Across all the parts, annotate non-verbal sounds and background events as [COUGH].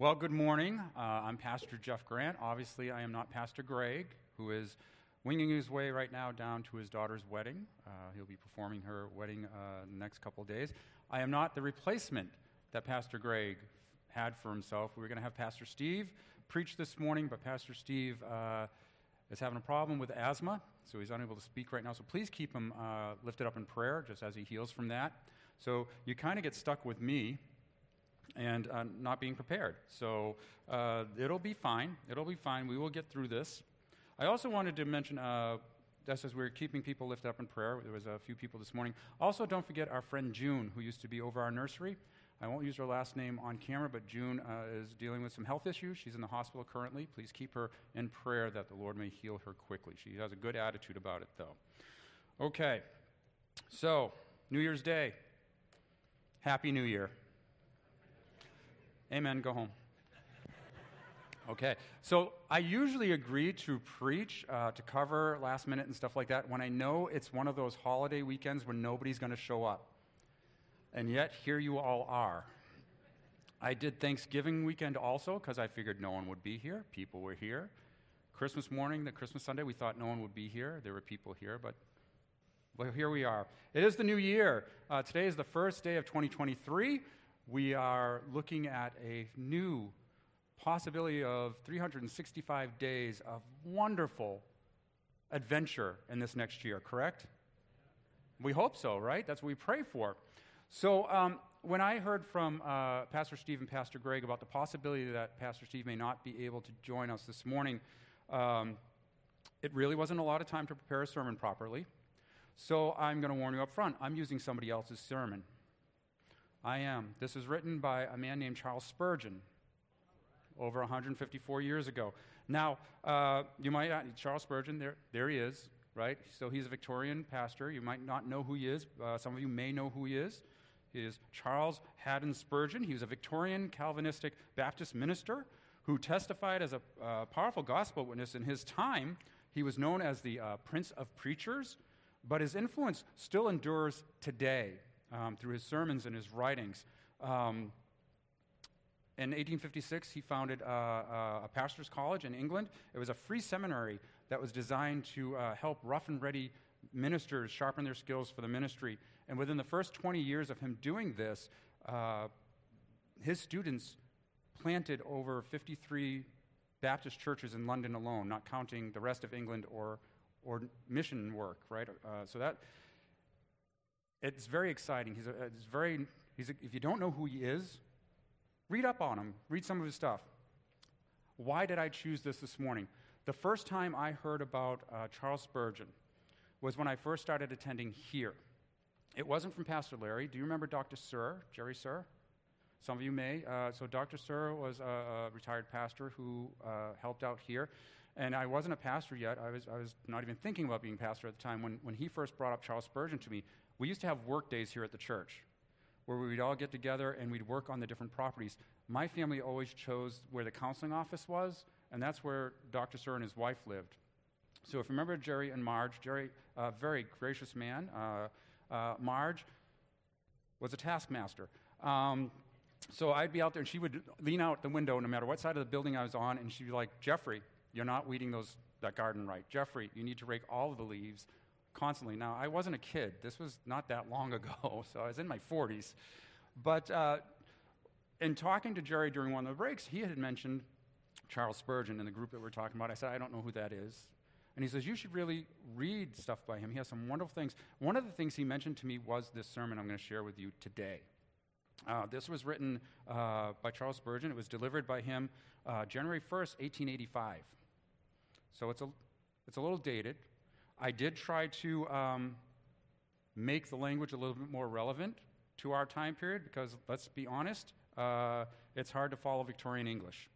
Well, good morning. Uh, I'm Pastor Jeff Grant. Obviously, I am not Pastor Greg, who is winging his way right now down to his daughter's wedding. Uh, he'll be performing her wedding uh, in the next couple of days. I am not the replacement that Pastor Greg had for himself. We were going to have Pastor Steve preach this morning, but Pastor Steve uh, is having a problem with asthma, so he's unable to speak right now. So please keep him uh, lifted up in prayer just as he heals from that. So you kind of get stuck with me and uh, not being prepared. So uh, it'll be fine. It'll be fine. We will get through this. I also wanted to mention, uh, just as we are keeping people lifted up in prayer, there was a few people this morning. Also, don't forget our friend June, who used to be over our nursery. I won't use her last name on camera, but June uh, is dealing with some health issues. She's in the hospital currently. Please keep her in prayer that the Lord may heal her quickly. She has a good attitude about it, though. Okay, so New Year's Day. Happy New Year. Amen. Go home. Okay, so I usually agree to preach, uh, to cover last minute and stuff like that when I know it's one of those holiday weekends when nobody's going to show up. And yet, here you all are. I did Thanksgiving weekend also because I figured no one would be here. People were here. Christmas morning, the Christmas Sunday, we thought no one would be here. There were people here, but well, here we are. It is the new year. Uh, today is the first day of 2023 we are looking at a new possibility of 365 days of wonderful adventure in this next year, correct? We hope so, right? That's what we pray for. So, um, when I heard from uh, Pastor Steve and Pastor Greg about the possibility that Pastor Steve may not be able to join us this morning, um, it really wasn't a lot of time to prepare a sermon properly. So, I'm going to warn you up front I'm using somebody else's sermon. I am. This is written by a man named Charles Spurgeon over 154 years ago. Now, uh, you might, uh, Charles Spurgeon, there, there he is, right? So he's a Victorian pastor. You might not know who he is. Uh, some of you may know who he is. He is Charles Haddon Spurgeon. He was a Victorian Calvinistic Baptist minister who testified as a uh, powerful gospel witness in his time. He was known as the uh, Prince of Preachers, but his influence still endures today um, through his sermons and his writings. Um, in 1856, he founded uh, uh, a pastor's college in England. It was a free seminary that was designed to uh, help rough and ready ministers sharpen their skills for the ministry. And within the first 20 years of him doing this, uh, his students planted over 53 Baptist churches in London alone, not counting the rest of England or, or mission work, right? Uh, so that it's very exciting. He's, a, it's very, he's a, if you don't know who he is, read up on him, read some of his stuff. Why did I choose this this morning? The first time I heard about uh, Charles Spurgeon was when I first started attending here. It wasn't from Pastor Larry. Do you remember Dr. Sir, Jerry Sir? Some of you may. Uh, so, Dr. Sir was a, a retired pastor who uh, helped out here. And I wasn't a pastor yet. I was, I was not even thinking about being pastor at the time when, when he first brought up Charles Spurgeon to me. We used to have work days here at the church where we'd all get together and we'd work on the different properties. My family always chose where the counseling office was, and that's where Dr. Sir and his wife lived. So if you remember Jerry and Marge, Jerry, a uh, very gracious man. Uh, uh, Marge was a taskmaster. Um, so I'd be out there, and she would lean out the window no matter what side of the building I was on, and she'd be like, Jeffrey, you're not weeding those, that garden right. Jeffrey, you need to rake all of the leaves constantly. Now, I wasn't a kid. This was not that long [LAUGHS] ago, so I was in my 40s. But uh, in talking to Jerry during one of the breaks, he had mentioned Charles Spurgeon in the group that we're talking about. I said, I don't know who that is. And he says, You should really read stuff by him. He has some wonderful things. One of the things he mentioned to me was this sermon I'm going to share with you today. Uh, this was written uh, by Charles Spurgeon. It was delivered by him uh, January 1st, 1885. So it's a, it's a little dated, I did try to um, make the language a little bit more relevant to our time period because, let's be honest, uh, it's hard to follow Victorian English.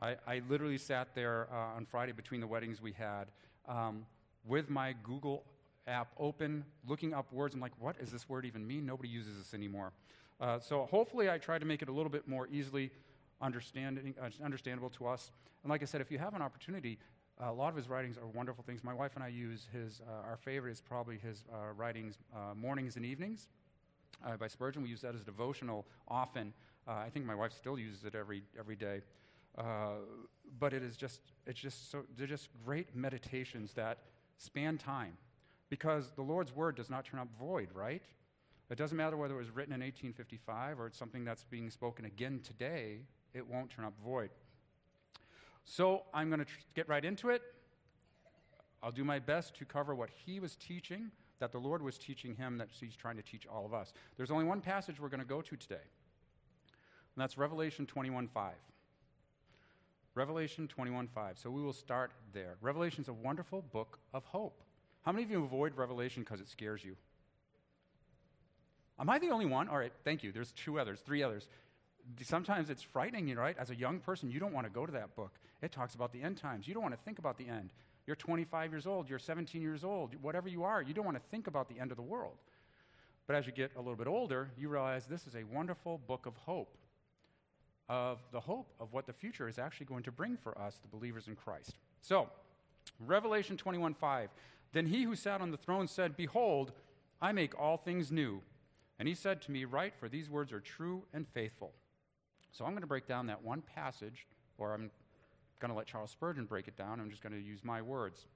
I, I literally sat there uh, on Friday between the weddings we had um, with my Google app open, looking up words. I'm like, what does this word even mean? Nobody uses this anymore. Uh, so hopefully, I tried to make it a little bit more easily understanding, uh, understandable to us. And like I said, if you have an opportunity, a lot of his writings are wonderful things. My wife and I use his, uh, our favorite is probably his uh, writings, uh, Mornings and Evenings uh, by Spurgeon. We use that as devotional often Uh, I think my wife still uses it every, every day. Uh, but it is just, it's just so, they're just great meditations that span time. Because the Lord's word does not turn up void, right? It doesn't matter whether it was written in 1855 or it's something that's being spoken again today, it won't turn up void. So I'm going to tr- get right into it. I'll do my best to cover what he was teaching, that the Lord was teaching him, that he's trying to teach all of us. There's only one passage we're going to go to today, and that's Revelation 21 5. Revelation 21 5. So we will start there. Revelation is a wonderful book of hope. How many of you avoid Revelation because it scares you? Am I the only one? All right, thank you. There's two others, three others. Sometimes it's frightening, right? As a young person, you don't want to go to that book. It talks about the end times. You don't want to think about the end. You're 25 years old, you're 17 years old, whatever you are, you don't want to think about the end of the world. But as you get a little bit older, you realize this is a wonderful book of hope, of the hope of what the future is actually going to bring for us, the believers in Christ. So, Revelation 21 5. Then he who sat on the throne said, Behold, I make all things new. And he said to me, Write, for these words are true and faithful. So I'm going to break down that one passage, or I'm going to let Charles Spurgeon break it down. I'm just going to use my words.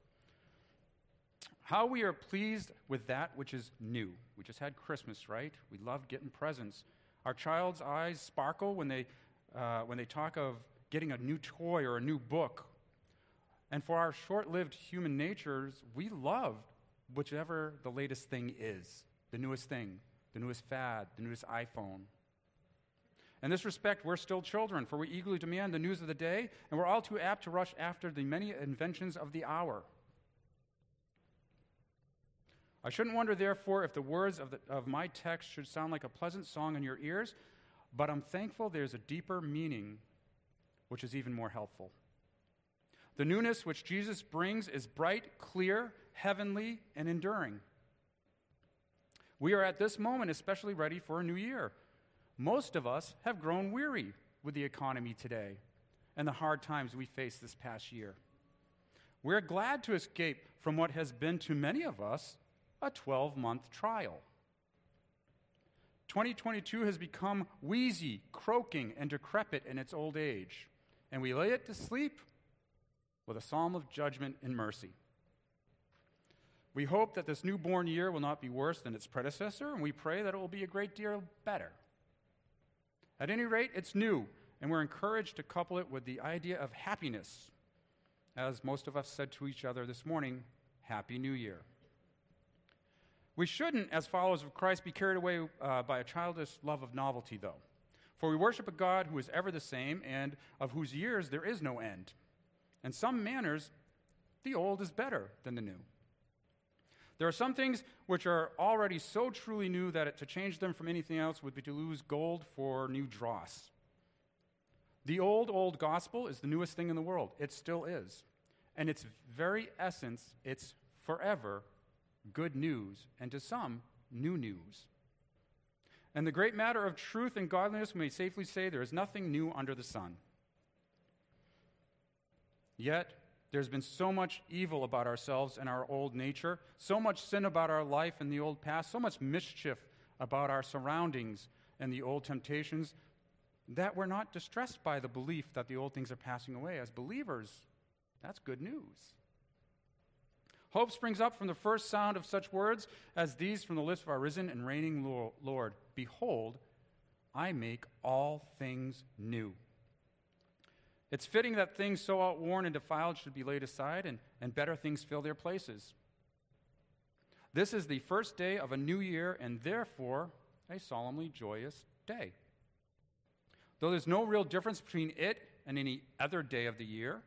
How we are pleased with that which is new. We just had Christmas, right? We love getting presents. Our child's eyes sparkle when they, uh, when they talk of getting a new toy or a new book. And for our short lived human natures, we love whichever the latest thing is, the newest thing, the newest fad, the newest iPhone. In this respect, we're still children, for we eagerly demand the news of the day, and we're all too apt to rush after the many inventions of the hour. I shouldn't wonder, therefore, if the words of, the, of my text should sound like a pleasant song in your ears, but I'm thankful there's a deeper meaning which is even more helpful. The newness which Jesus brings is bright, clear, heavenly, and enduring. We are at this moment especially ready for a new year. Most of us have grown weary with the economy today and the hard times we faced this past year. We're glad to escape from what has been to many of us a 12 month trial. 2022 has become wheezy, croaking, and decrepit in its old age, and we lay it to sleep with a psalm of judgment and mercy. We hope that this newborn year will not be worse than its predecessor, and we pray that it will be a great deal better. At any rate, it's new, and we're encouraged to couple it with the idea of happiness. As most of us said to each other this morning, Happy New Year. We shouldn't, as followers of Christ, be carried away uh, by a childish love of novelty, though. For we worship a God who is ever the same and of whose years there is no end. In some manners, the old is better than the new. There are some things which are already so truly new that it, to change them from anything else would be to lose gold for new dross. The old, old gospel is the newest thing in the world. It still is. And its very essence, it's forever good news, and to some, new news. And the great matter of truth and godliness, we may safely say there is nothing new under the sun. Yet, there's been so much evil about ourselves and our old nature, so much sin about our life in the old past, so much mischief about our surroundings and the old temptations that we're not distressed by the belief that the old things are passing away. As believers, that's good news. Hope springs up from the first sound of such words as these from the lips of our risen and reigning Lord Behold, I make all things new. It's fitting that things so outworn and defiled should be laid aside and, and better things fill their places. This is the first day of a new year and therefore a solemnly joyous day. Though there's no real difference between it and any other day of the year,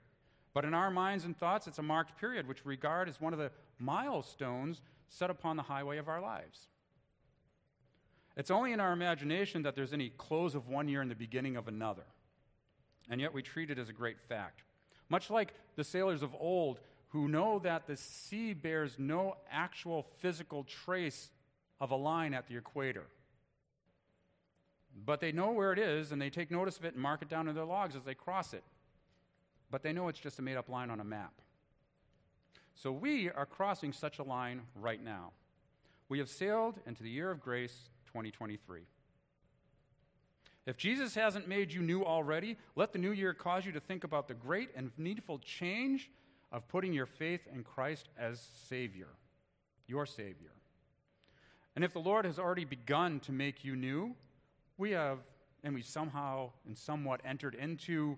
but in our minds and thoughts, it's a marked period which we regard as one of the milestones set upon the highway of our lives. It's only in our imagination that there's any close of one year and the beginning of another and yet we treat it as a great fact. Much like the sailors of old who know that the sea bears no actual physical trace of a line at the equator. But they know where it is and they take notice of it and mark it down in their logs as they cross it. But they know it's just a made up line on a map. So we are crossing such a line right now. We have sailed into the year of grace 2023. If Jesus hasn't made you new already, let the new year cause you to think about the great and needful change of putting your faith in Christ as Savior, your Savior. And if the Lord has already begun to make you new, we have, and we somehow and somewhat entered into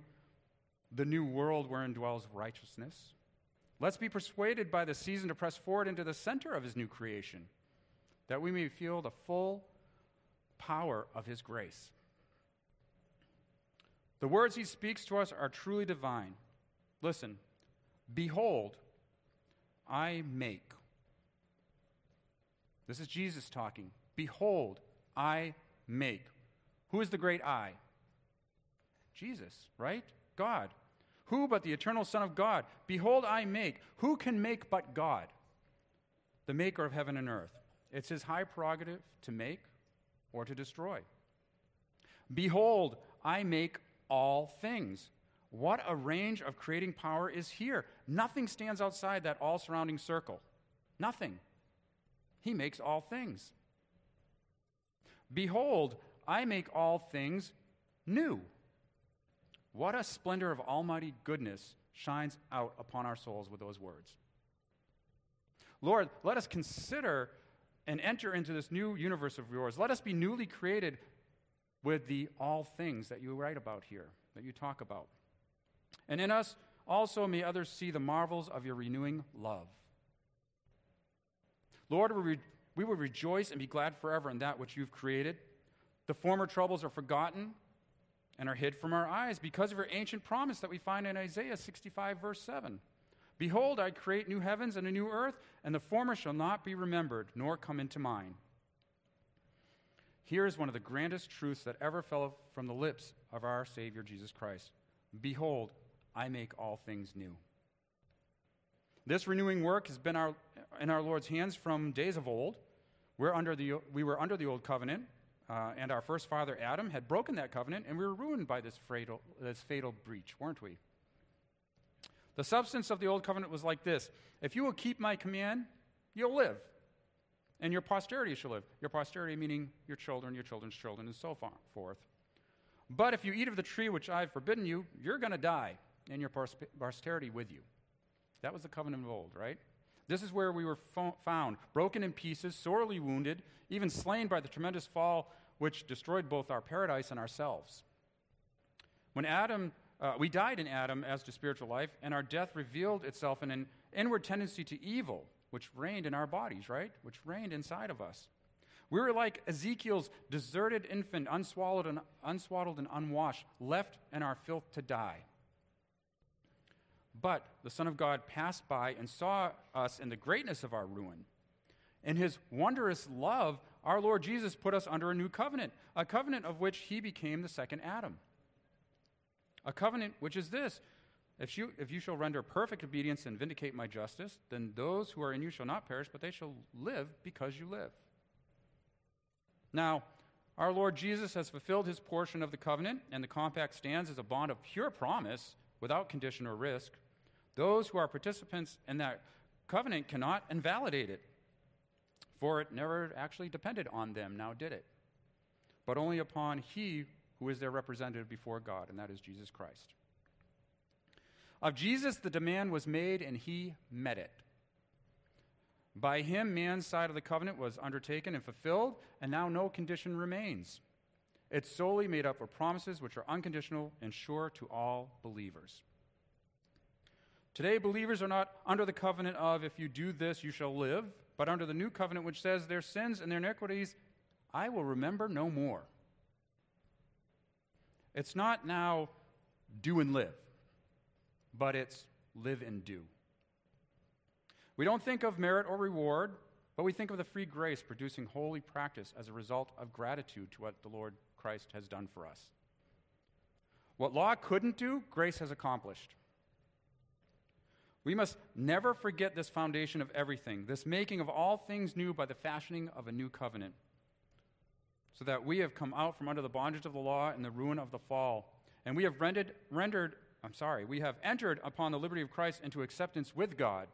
the new world wherein dwells righteousness. Let's be persuaded by the season to press forward into the center of his new creation, that we may feel the full power of his grace. The words he speaks to us are truly divine. Listen, behold, I make. This is Jesus talking. Behold, I make. Who is the great I? Jesus, right? God. Who but the eternal Son of God? Behold, I make. Who can make but God, the maker of heaven and earth? It's his high prerogative to make or to destroy. Behold, I make all things. What a range of creating power is here. Nothing stands outside that all surrounding circle. Nothing. He makes all things. Behold, I make all things new. What a splendor of almighty goodness shines out upon our souls with those words. Lord, let us consider and enter into this new universe of yours. Let us be newly created with the all things that you write about here, that you talk about. And in us also may others see the marvels of your renewing love. Lord, we, re- we will rejoice and be glad forever in that which you've created. The former troubles are forgotten and are hid from our eyes because of your ancient promise that we find in Isaiah 65, verse 7. Behold, I create new heavens and a new earth, and the former shall not be remembered, nor come into mind. Here is one of the grandest truths that ever fell from the lips of our Savior Jesus Christ Behold, I make all things new. This renewing work has been our, in our Lord's hands from days of old. We're under the, we were under the old covenant, uh, and our first father Adam had broken that covenant, and we were ruined by this fatal, this fatal breach, weren't we? The substance of the old covenant was like this If you will keep my command, you'll live, and your posterity shall live. Your posterity meaning your children, your children's children, and so forth. But if you eat of the tree which I've forbidden you, you're going to die, and your posterity with you. That was the covenant of old, right? This is where we were fo- found, broken in pieces, sorely wounded, even slain by the tremendous fall which destroyed both our paradise and ourselves. When Adam, uh, we died in Adam as to spiritual life, and our death revealed itself in an inward tendency to evil, which reigned in our bodies, right? Which reigned inside of us. We were like Ezekiel's deserted infant, unswallowed and, unswaddled and unwashed, left in our filth to die. But the Son of God passed by and saw us in the greatness of our ruin. In his wondrous love, our Lord Jesus put us under a new covenant, a covenant of which he became the second Adam. A covenant which is this if you, if you shall render perfect obedience and vindicate my justice, then those who are in you shall not perish, but they shall live because you live. Now, our Lord Jesus has fulfilled his portion of the covenant, and the compact stands as a bond of pure promise without condition or risk. Those who are participants in that covenant cannot invalidate it, for it never actually depended on them, now did it, but only upon He who is their representative before God, and that is Jesus Christ. Of Jesus, the demand was made, and He met it. By him, man's side of the covenant was undertaken and fulfilled, and now no condition remains. It's solely made up of promises which are unconditional and sure to all believers. Today, believers are not under the covenant of, if you do this, you shall live, but under the new covenant which says, their sins and their iniquities I will remember no more. It's not now do and live, but it's live and do. We don't think of merit or reward, but we think of the free grace producing holy practice as a result of gratitude to what the Lord Christ has done for us. What law couldn't do, grace has accomplished. We must never forget this foundation of everything, this making of all things new by the fashioning of a new covenant, so that we have come out from under the bondage of the law and the ruin of the fall, and we have rendered, rendered I'm sorry, we have entered upon the liberty of Christ into acceptance with God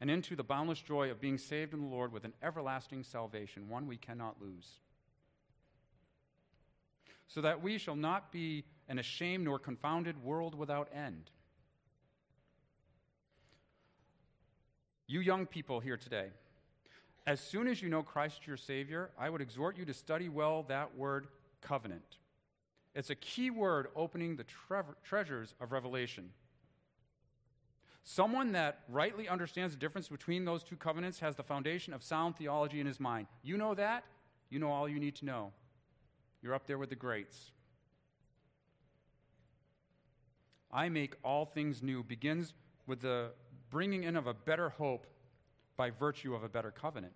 and into the boundless joy of being saved in the Lord with an everlasting salvation, one we cannot lose. so that we shall not be an ashamed nor confounded world without end. You young people here today, as soon as you know Christ your Savior, I would exhort you to study well that word covenant. It's a key word opening the tre- treasures of Revelation. Someone that rightly understands the difference between those two covenants has the foundation of sound theology in his mind. You know that, you know all you need to know. You're up there with the greats. I make all things new begins with the bringing in of a better hope by virtue of a better covenant.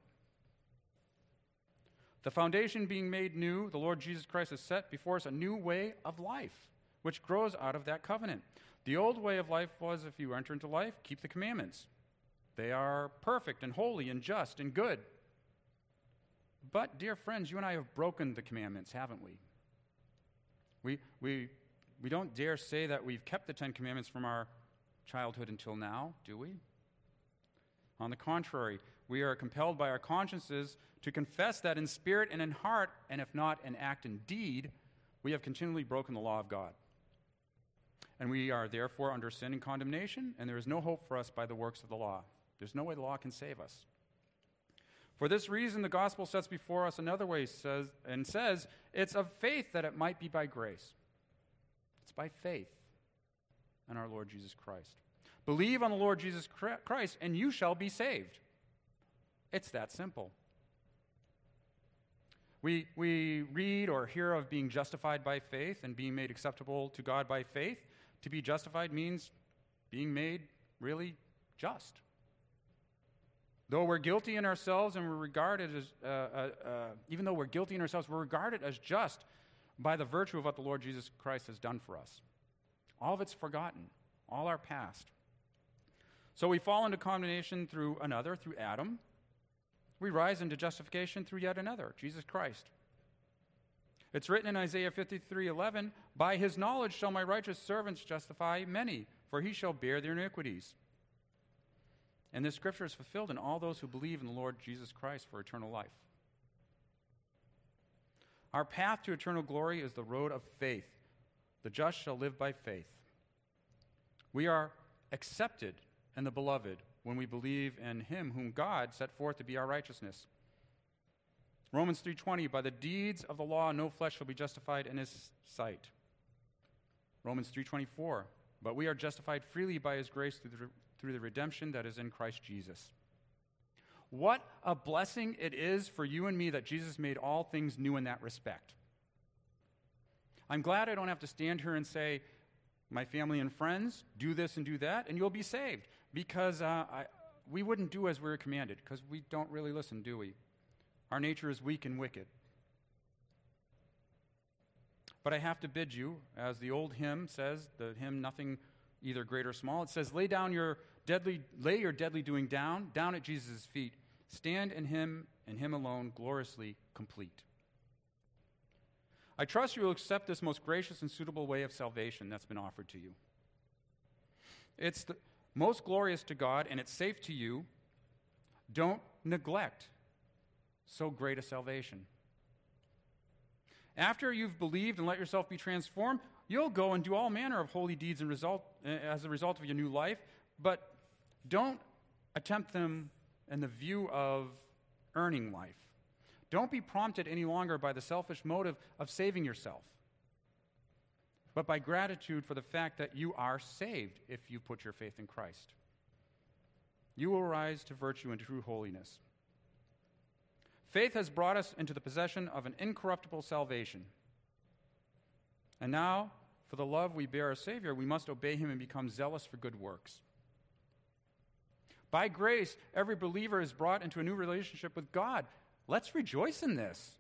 The foundation being made new, the Lord Jesus Christ has set before us a new way of life, which grows out of that covenant. The old way of life was if you enter into life, keep the commandments. They are perfect and holy and just and good. But, dear friends, you and I have broken the commandments, haven't we? We, we, we don't dare say that we've kept the Ten Commandments from our childhood until now, do we? On the contrary, we are compelled by our consciences to confess that in spirit and in heart, and if not in act and deed, we have continually broken the law of God. And we are therefore under sin and condemnation, and there is no hope for us by the works of the law. There's no way the law can save us. For this reason, the gospel sets before us another way says, and says, it's of faith that it might be by grace. It's by faith in our Lord Jesus Christ. Believe on the Lord Jesus Christ, and you shall be saved. It's that simple. We, we read or hear of being justified by faith and being made acceptable to God by faith. To be justified means being made really just. Though we're guilty in ourselves and we're regarded as, uh, uh, uh, even though we're guilty in ourselves, we're regarded as just by the virtue of what the Lord Jesus Christ has done for us. All of it's forgotten, all our past. So we fall into condemnation through another, through Adam. We rise into justification through yet another, Jesus Christ. It's written in Isaiah 53 11, By his knowledge shall my righteous servants justify many, for he shall bear their iniquities. And this scripture is fulfilled in all those who believe in the Lord Jesus Christ for eternal life. Our path to eternal glory is the road of faith. The just shall live by faith. We are accepted in the beloved when we believe in him whom God set forth to be our righteousness. Romans 3:20 by the deeds of the law no flesh shall be justified in his sight. Romans 3:24 but we are justified freely by his grace through the through the redemption that is in Christ Jesus. What a blessing it is for you and me that Jesus made all things new in that respect. I'm glad I don't have to stand here and say, my family and friends, do this and do that, and you'll be saved. Because uh, I, we wouldn't do as we are commanded, because we don't really listen, do we? Our nature is weak and wicked. But I have to bid you, as the old hymn says, the hymn Nothing Either Great or Small, it says, Lay down your deadly, lay your deadly doing down, down at Jesus' feet. Stand in him and him alone, gloriously complete. I trust you will accept this most gracious and suitable way of salvation that's been offered to you. It's the most glorious to God and it's safe to you. Don't neglect so great a salvation. After you've believed and let yourself be transformed, you'll go and do all manner of holy deeds result, eh, as a result of your new life, but don't attempt them in the view of earning life. Don't be prompted any longer by the selfish motive of saving yourself, but by gratitude for the fact that you are saved if you put your faith in Christ. You will rise to virtue and true holiness. Faith has brought us into the possession of an incorruptible salvation. And now, for the love we bear our Savior, we must obey him and become zealous for good works. By grace, every believer is brought into a new relationship with God. Let's rejoice in this.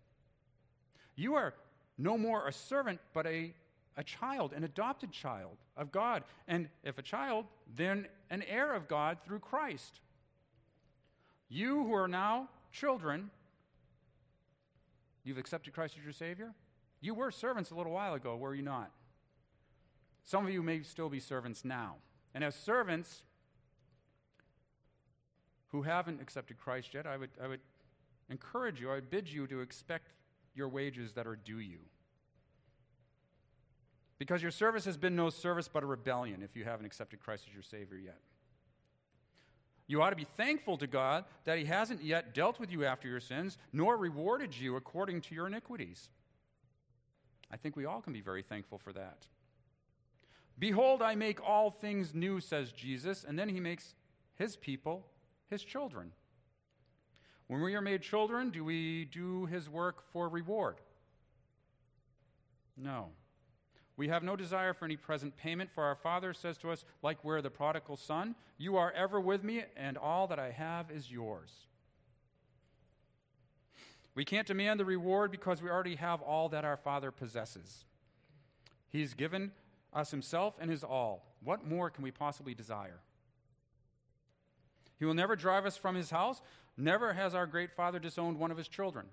You are no more a servant, but a, a child, an adopted child of God. And if a child, then an heir of God through Christ. You who are now children, you've accepted Christ as your Savior? You were servants a little while ago, were you not? Some of you may still be servants now. And as servants, who haven't accepted Christ yet, I would, I would encourage you, I would bid you to expect your wages that are due you. Because your service has been no service but a rebellion if you haven't accepted Christ as your Savior yet. You ought to be thankful to God that He hasn't yet dealt with you after your sins, nor rewarded you according to your iniquities. I think we all can be very thankful for that. Behold, I make all things new, says Jesus, and then He makes His people His children. When we are made children, do we do His work for reward? No. We have no desire for any present payment, for our Father says to us, like we're the prodigal son, You are ever with me, and all that I have is yours. We can't demand the reward because we already have all that our Father possesses. He's given us Himself and His all. What more can we possibly desire? He will never drive us from His house. Never has our great Father disowned one of His children.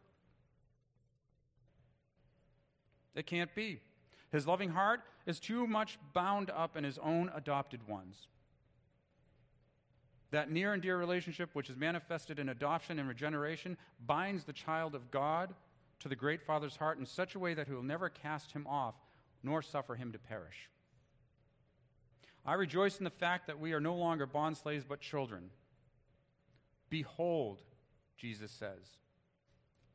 It can't be. His loving heart is too much bound up in his own adopted ones. That near and dear relationship, which is manifested in adoption and regeneration, binds the child of God to the great Father's heart in such a way that he will never cast him off nor suffer him to perish. I rejoice in the fact that we are no longer bond slaves but children. Behold, Jesus says,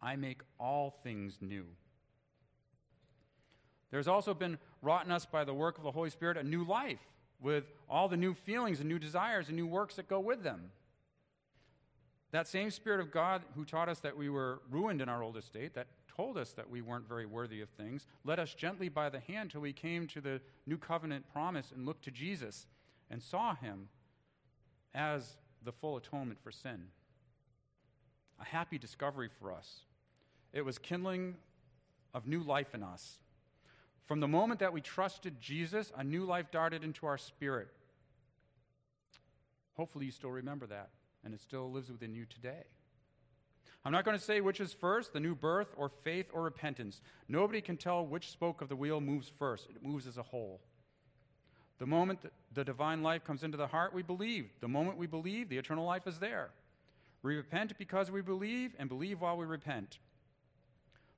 I make all things new. There's also been wrought in us by the work of the Holy Spirit a new life with all the new feelings and new desires and new works that go with them. That same Spirit of God who taught us that we were ruined in our old estate, that told us that we weren't very worthy of things, led us gently by the hand till we came to the new covenant promise and looked to Jesus and saw him as the full atonement for sin. A happy discovery for us. It was kindling of new life in us. From the moment that we trusted Jesus, a new life darted into our spirit. Hopefully, you still remember that, and it still lives within you today. I'm not going to say which is first, the new birth, or faith, or repentance. Nobody can tell which spoke of the wheel moves first, it moves as a whole. The moment the divine life comes into the heart, we believe. The moment we believe, the eternal life is there. We repent because we believe, and believe while we repent.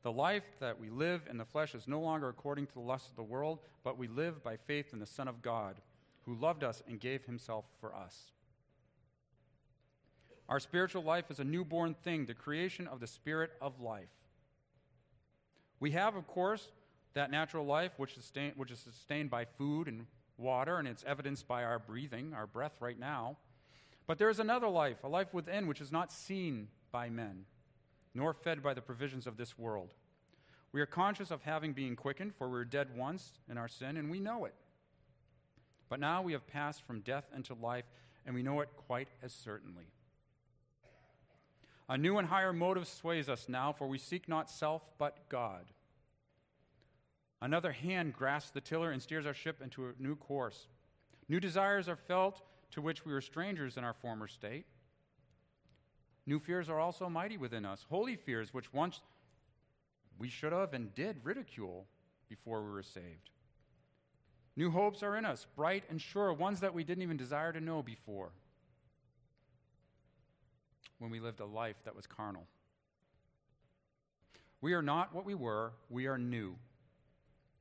The life that we live in the flesh is no longer according to the lusts of the world, but we live by faith in the Son of God, who loved us and gave himself for us. Our spiritual life is a newborn thing, the creation of the Spirit of life. We have, of course, that natural life which is, sustained, which is sustained by food and water, and it's evidenced by our breathing, our breath right now. But there is another life, a life within, which is not seen by men nor fed by the provisions of this world. We are conscious of having been quickened, for we were dead once in our sin, and we know it. But now we have passed from death into life, and we know it quite as certainly. A new and higher motive sways us now, for we seek not self, but God. Another hand grasps the tiller and steers our ship into a new course. New desires are felt to which we were strangers in our former state. New fears are also mighty within us, holy fears, which once we should have and did ridicule before we were saved. New hopes are in us, bright and sure, ones that we didn't even desire to know before when we lived a life that was carnal. We are not what we were, we are new,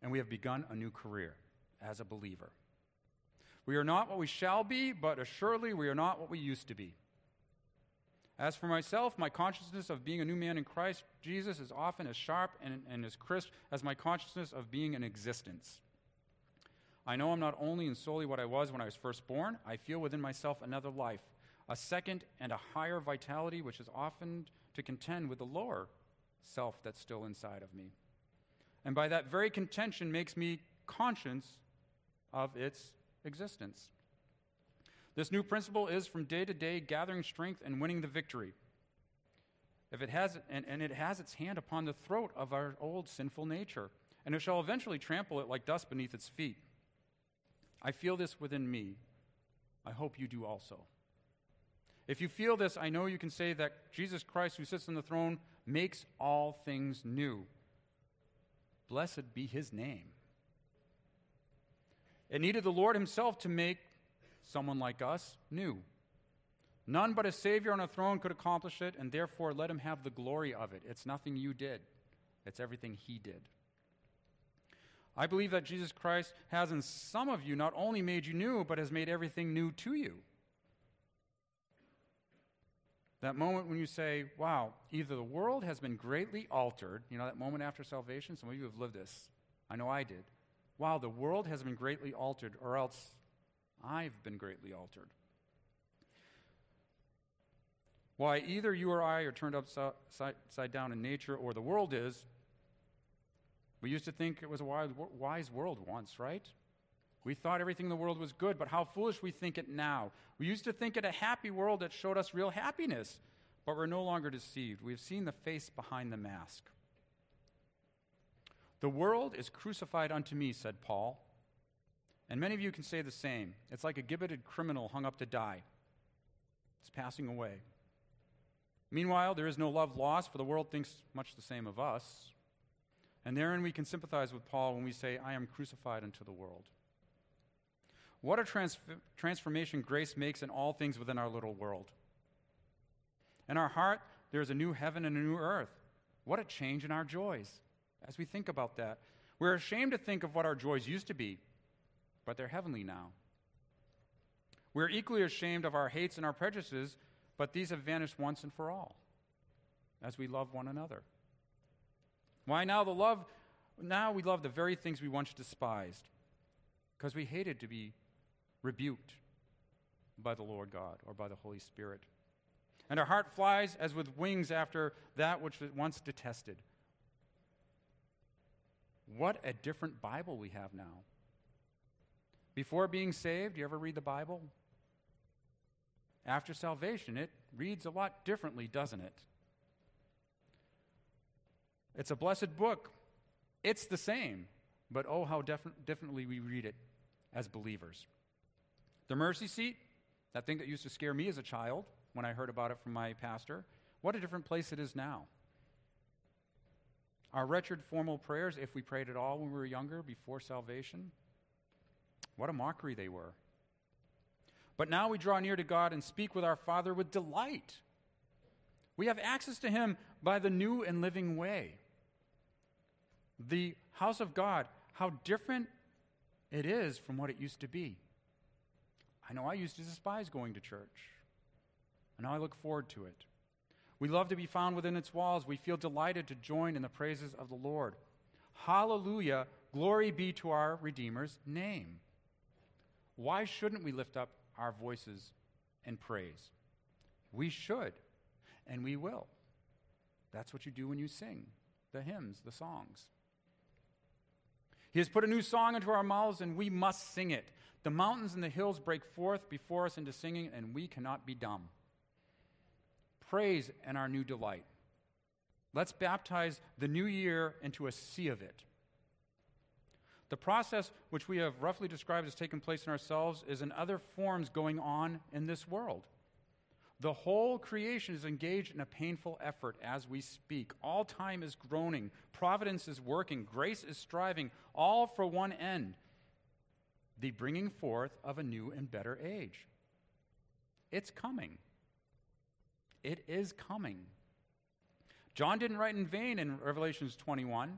and we have begun a new career as a believer. We are not what we shall be, but assuredly we are not what we used to be. As for myself, my consciousness of being a new man in Christ Jesus is often as sharp and, and as crisp as my consciousness of being in existence. I know I'm not only and solely what I was when I was first born, I feel within myself another life, a second and a higher vitality which is often to contend with the lower self that's still inside of me. And by that very contention makes me conscious of its existence. This new principle is from day to day gathering strength and winning the victory. If it has, and, and it has its hand upon the throat of our old sinful nature, and it shall eventually trample it like dust beneath its feet. I feel this within me. I hope you do also. If you feel this, I know you can say that Jesus Christ, who sits on the throne, makes all things new. Blessed be his name. It needed the Lord himself to make someone like us, new. None but a Savior on a throne could accomplish it, and therefore let him have the glory of it. It's nothing you did, it's everything he did. I believe that Jesus Christ has in some of you not only made you new, but has made everything new to you. That moment when you say, wow, either the world has been greatly altered, you know, that moment after salvation, some of you have lived this. I know I did. Wow, the world has been greatly altered, or else I've been greatly altered. Why, either you or I are turned upside down in nature, or the world is. We used to think it was a wise world once, right? We thought everything in the world was good, but how foolish we think it now. We used to think it a happy world that showed us real happiness, but we're no longer deceived. We have seen the face behind the mask. The world is crucified unto me, said Paul. And many of you can say the same. It's like a gibbeted criminal hung up to die, it's passing away. Meanwhile, there is no love lost, for the world thinks much the same of us. And therein we can sympathize with Paul when we say, I am crucified unto the world. What a trans- transformation grace makes in all things within our little world. In our heart, there's a new heaven and a new earth. What a change in our joys as we think about that. We're ashamed to think of what our joys used to be, but they're heavenly now. We're equally ashamed of our hates and our prejudices, but these have vanished once and for all as we love one another. Why now the love now we love the very things we once despised because we hated to be rebuked by the Lord God or by the Holy Spirit. And our heart flies as with wings after that which was once detested. What a different Bible we have now. Before being saved, you ever read the Bible? After salvation, it reads a lot differently, doesn't it? It's a blessed book. It's the same, but oh, how differently we read it as believers. The mercy seat, that thing that used to scare me as a child when I heard about it from my pastor, what a different place it is now. Our wretched formal prayers, if we prayed at all when we were younger, before salvation, what a mockery they were. But now we draw near to God and speak with our Father with delight. We have access to Him by the new and living way. The house of God, how different it is from what it used to be. I know I used to despise going to church, and now I look forward to it. We love to be found within its walls. We feel delighted to join in the praises of the Lord. Hallelujah, glory be to our Redeemer's name. Why shouldn't we lift up our voices in praise? We should, and we will. That's what you do when you sing the hymns, the songs. He has put a new song into our mouths, and we must sing it. The mountains and the hills break forth before us into singing, and we cannot be dumb. Praise and our new delight. Let's baptize the new year into a sea of it. The process which we have roughly described as taking place in ourselves is in other forms going on in this world. The whole creation is engaged in a painful effort as we speak. All time is groaning. Providence is working. Grace is striving, all for one end the bringing forth of a new and better age. It's coming. It is coming. John didn't write in vain in Revelations 21.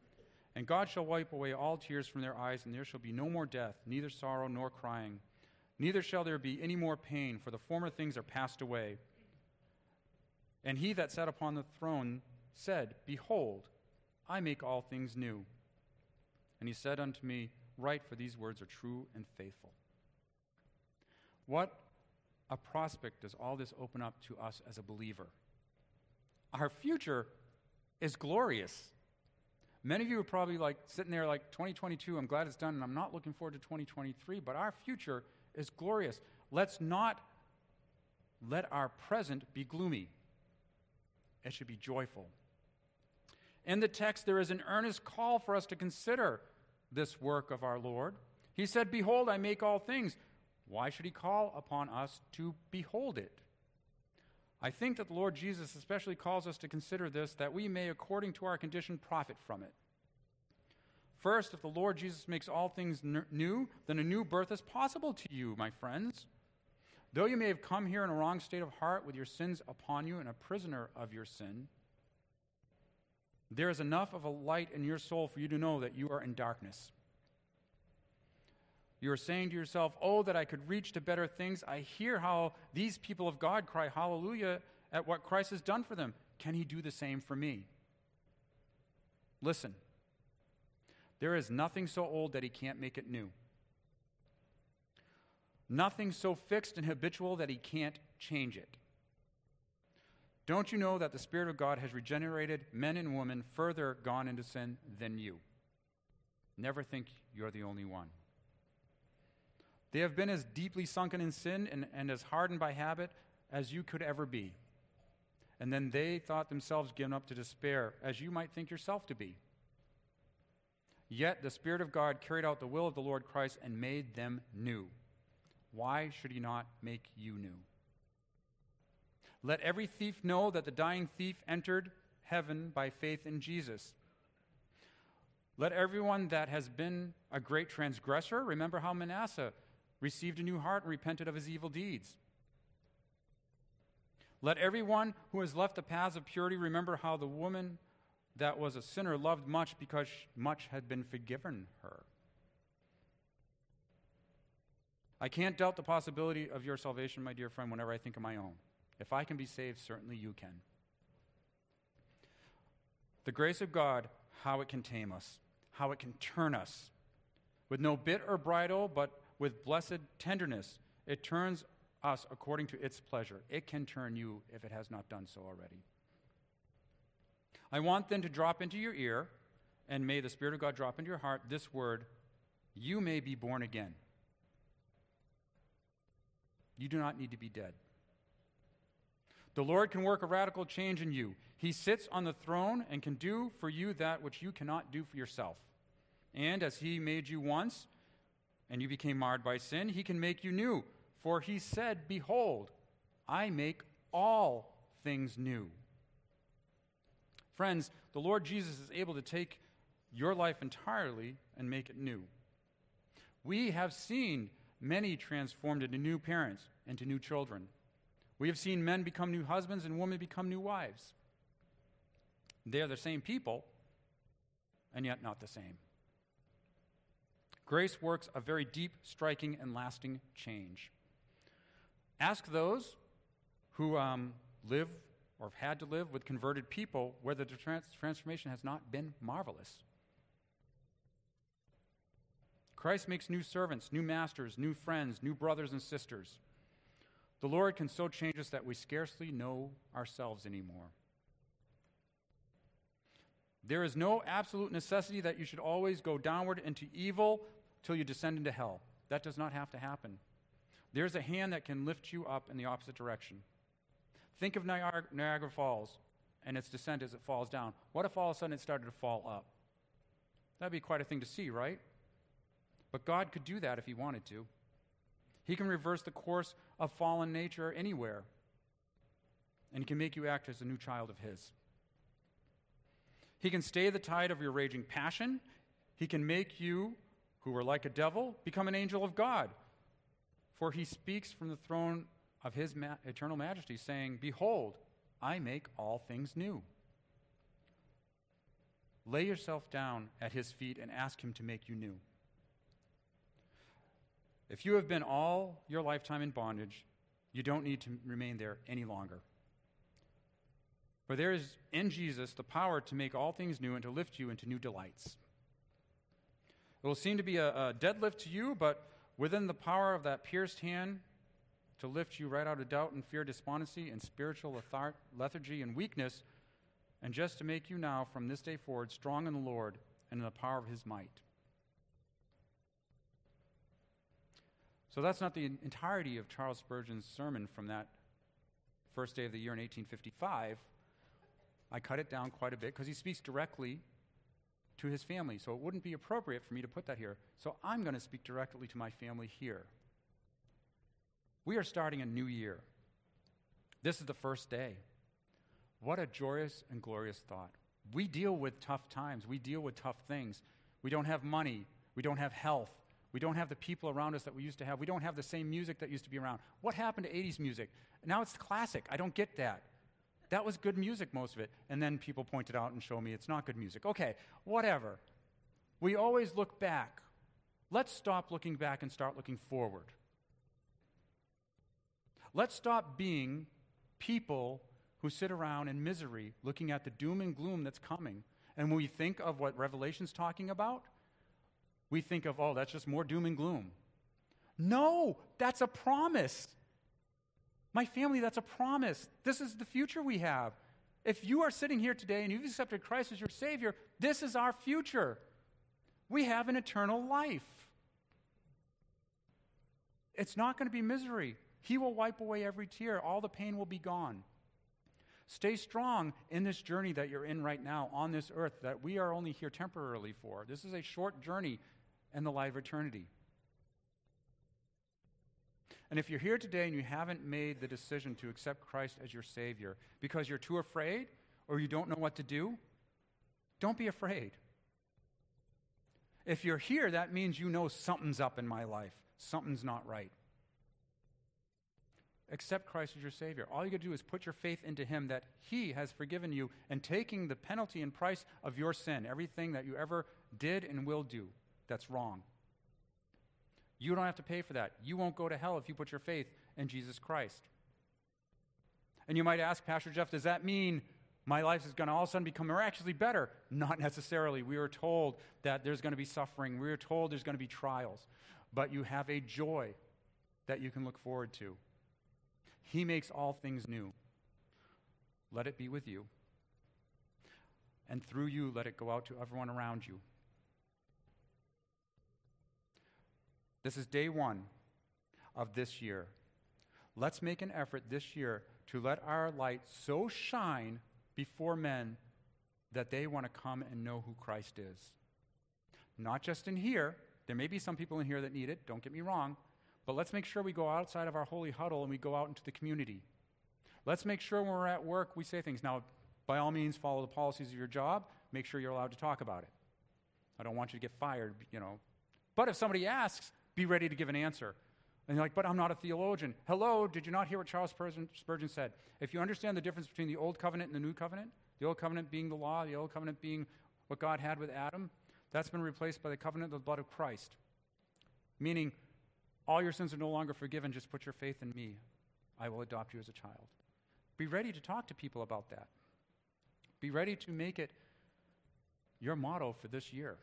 And God shall wipe away all tears from their eyes, and there shall be no more death, neither sorrow nor crying. Neither shall there be any more pain, for the former things are passed away. And he that sat upon the throne said, Behold, I make all things new. And he said unto me, Write, for these words are true and faithful. What a prospect does all this open up to us as a believer? Our future is glorious. Many of you are probably like sitting there like 2022, I'm glad it's done, and I'm not looking forward to 2023, but our future is glorious. Let's not let our present be gloomy. It should be joyful. In the text, there is an earnest call for us to consider this work of our Lord. He said, Behold, I make all things. why should he call upon us to behold it? I think that the Lord Jesus especially calls us to consider this that we may, according to our condition, profit from it. First, if the Lord Jesus makes all things new, then a new birth is possible to you, my friends. Though you may have come here in a wrong state of heart with your sins upon you and a prisoner of your sin, there is enough of a light in your soul for you to know that you are in darkness. You are saying to yourself, Oh, that I could reach to better things. I hear how these people of God cry hallelujah at what Christ has done for them. Can he do the same for me? Listen, there is nothing so old that he can't make it new. Nothing so fixed and habitual that he can't change it. Don't you know that the Spirit of God has regenerated men and women further gone into sin than you? Never think you're the only one. They have been as deeply sunken in sin and, and as hardened by habit as you could ever be. And then they thought themselves given up to despair, as you might think yourself to be. Yet the Spirit of God carried out the will of the Lord Christ and made them new. Why should He not make you new? Let every thief know that the dying thief entered heaven by faith in Jesus. Let everyone that has been a great transgressor remember how Manasseh received a new heart and repented of his evil deeds. Let everyone who has left the paths of purity remember how the woman that was a sinner loved much because much had been forgiven her. I can't doubt the possibility of your salvation, my dear friend, whenever I think of my own. If I can be saved, certainly you can. The grace of God, how it can tame us, how it can turn us. With no bit or bridle, but with blessed tenderness, it turns us according to its pleasure. It can turn you if it has not done so already. I want then to drop into your ear, and may the Spirit of God drop into your heart this word you may be born again. You do not need to be dead. The Lord can work a radical change in you. He sits on the throne and can do for you that which you cannot do for yourself. And as He made you once, and you became marred by sin, He can make you new. For He said, Behold, I make all things new. Friends, the Lord Jesus is able to take your life entirely and make it new. We have seen many transformed into new parents and to new children. We have seen men become new husbands and women become new wives. They are the same people, and yet not the same. Grace works a very deep, striking, and lasting change. Ask those who um, live or have had to live with converted people whether the trans- transformation has not been marvelous. Christ makes new servants, new masters, new friends, new brothers and sisters. The Lord can so change us that we scarcely know ourselves anymore. There is no absolute necessity that you should always go downward into evil till you descend into hell. That does not have to happen. There's a hand that can lift you up in the opposite direction. Think of Niagara, Falls and its descent as it falls down. What if all of a sudden it started to fall up? That'd be quite a thing to see, right? But God could do that if He wanted to. He can reverse the course of fallen nature anywhere, and He can make you act as a new child of His. He can stay the tide of your raging passion. He can make you, who were like a devil, become an angel of God. For He speaks from the throne of His ma- eternal majesty, saying, Behold, I make all things new. Lay yourself down at His feet and ask Him to make you new. If you have been all your lifetime in bondage, you don't need to remain there any longer. For there is in Jesus the power to make all things new and to lift you into new delights. It will seem to be a, a deadlift to you, but within the power of that pierced hand to lift you right out of doubt and fear, despondency, and spiritual lethargy and weakness, and just to make you now, from this day forward, strong in the Lord and in the power of his might. So that's not the entirety of Charles Spurgeon's sermon from that first day of the year in 1855. I cut it down quite a bit because he speaks directly to his family. So it wouldn't be appropriate for me to put that here. So I'm going to speak directly to my family here. We are starting a new year. This is the first day. What a joyous and glorious thought. We deal with tough times, we deal with tough things. We don't have money, we don't have health, we don't have the people around us that we used to have, we don't have the same music that used to be around. What happened to 80s music? Now it's classic. I don't get that. That was good music, most of it. And then people pointed out and show me it's not good music. Okay, whatever. We always look back. Let's stop looking back and start looking forward. Let's stop being people who sit around in misery looking at the doom and gloom that's coming. And when we think of what Revelation's talking about, we think of, oh, that's just more doom and gloom. No, that's a promise. My family, that's a promise. This is the future we have. If you are sitting here today and you've accepted Christ as your Savior, this is our future. We have an eternal life. It's not going to be misery. He will wipe away every tear, all the pain will be gone. Stay strong in this journey that you're in right now on this earth that we are only here temporarily for. This is a short journey in the life of eternity. And if you're here today and you haven't made the decision to accept Christ as your Savior because you're too afraid or you don't know what to do, don't be afraid. If you're here, that means you know something's up in my life, something's not right accept Christ as your Savior. All you got to do is put your faith into Him that He has forgiven you and taking the penalty and price of your sin, everything that you ever did and will do that's wrong. You don't have to pay for that. You won't go to hell if you put your faith in Jesus Christ. And you might ask, Pastor Jeff, does that mean my life is going to all of a sudden become miraculously better? Not necessarily. We are told that there's going to be suffering, we are told there's going to be trials, but you have a joy that you can look forward to. He makes all things new. Let it be with you. And through you, let it go out to everyone around you. This is day one of this year. Let's make an effort this year to let our light so shine before men that they want to come and know who Christ is. Not just in here. There may be some people in here that need it, don't get me wrong. But let's make sure we go outside of our holy huddle and we go out into the community. Let's make sure when we're at work we say things. Now, by all means, follow the policies of your job. Make sure you're allowed to talk about it. I don't want you to get fired, you know. But if somebody asks, be ready to give an answer. And you're like, but I'm not a theologian. Hello, did you not hear what Charles Spurgeon said? If you understand the difference between the Old Covenant and the New Covenant, the Old Covenant being the law, the Old Covenant being what God had with Adam, that's been replaced by the covenant of the blood of Christ. Meaning, all your sins are no longer forgiven. Just put your faith in me. I will adopt you as a child. Be ready to talk to people about that. Be ready to make it your motto for this year.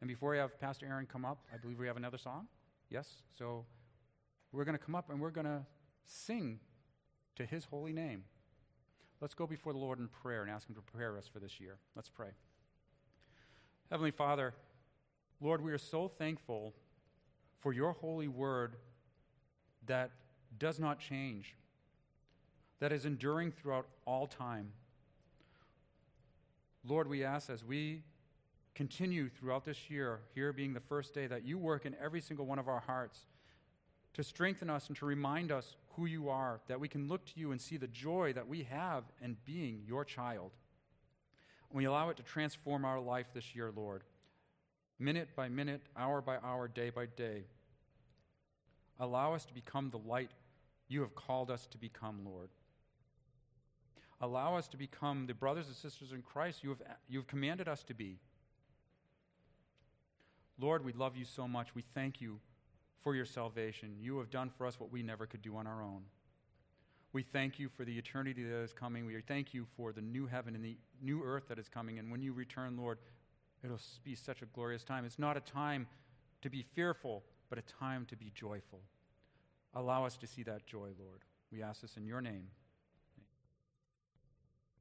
And before we have Pastor Aaron come up, I believe we have another song. Yes? So we're going to come up and we're going to sing to his holy name. Let's go before the Lord in prayer and ask him to prepare us for this year. Let's pray. Heavenly Father, Lord, we are so thankful for your holy word that does not change, that is enduring throughout all time. Lord, we ask as we continue throughout this year, here being the first day, that you work in every single one of our hearts to strengthen us and to remind us who you are, that we can look to you and see the joy that we have in being your child. And we allow it to transform our life this year, Lord minute by minute, hour by hour, day by day. Allow us to become the light you have called us to become, Lord. Allow us to become the brothers and sisters in Christ you have, you have commanded us to be. Lord, we love you so much. We thank you for your salvation. You have done for us what we never could do on our own. We thank you for the eternity that is coming. We thank you for the new heaven and the new earth that is coming. And when you return, Lord, It'll be such a glorious time. It's not a time to be fearful, but a time to be joyful. Allow us to see that joy, Lord. We ask this in your name.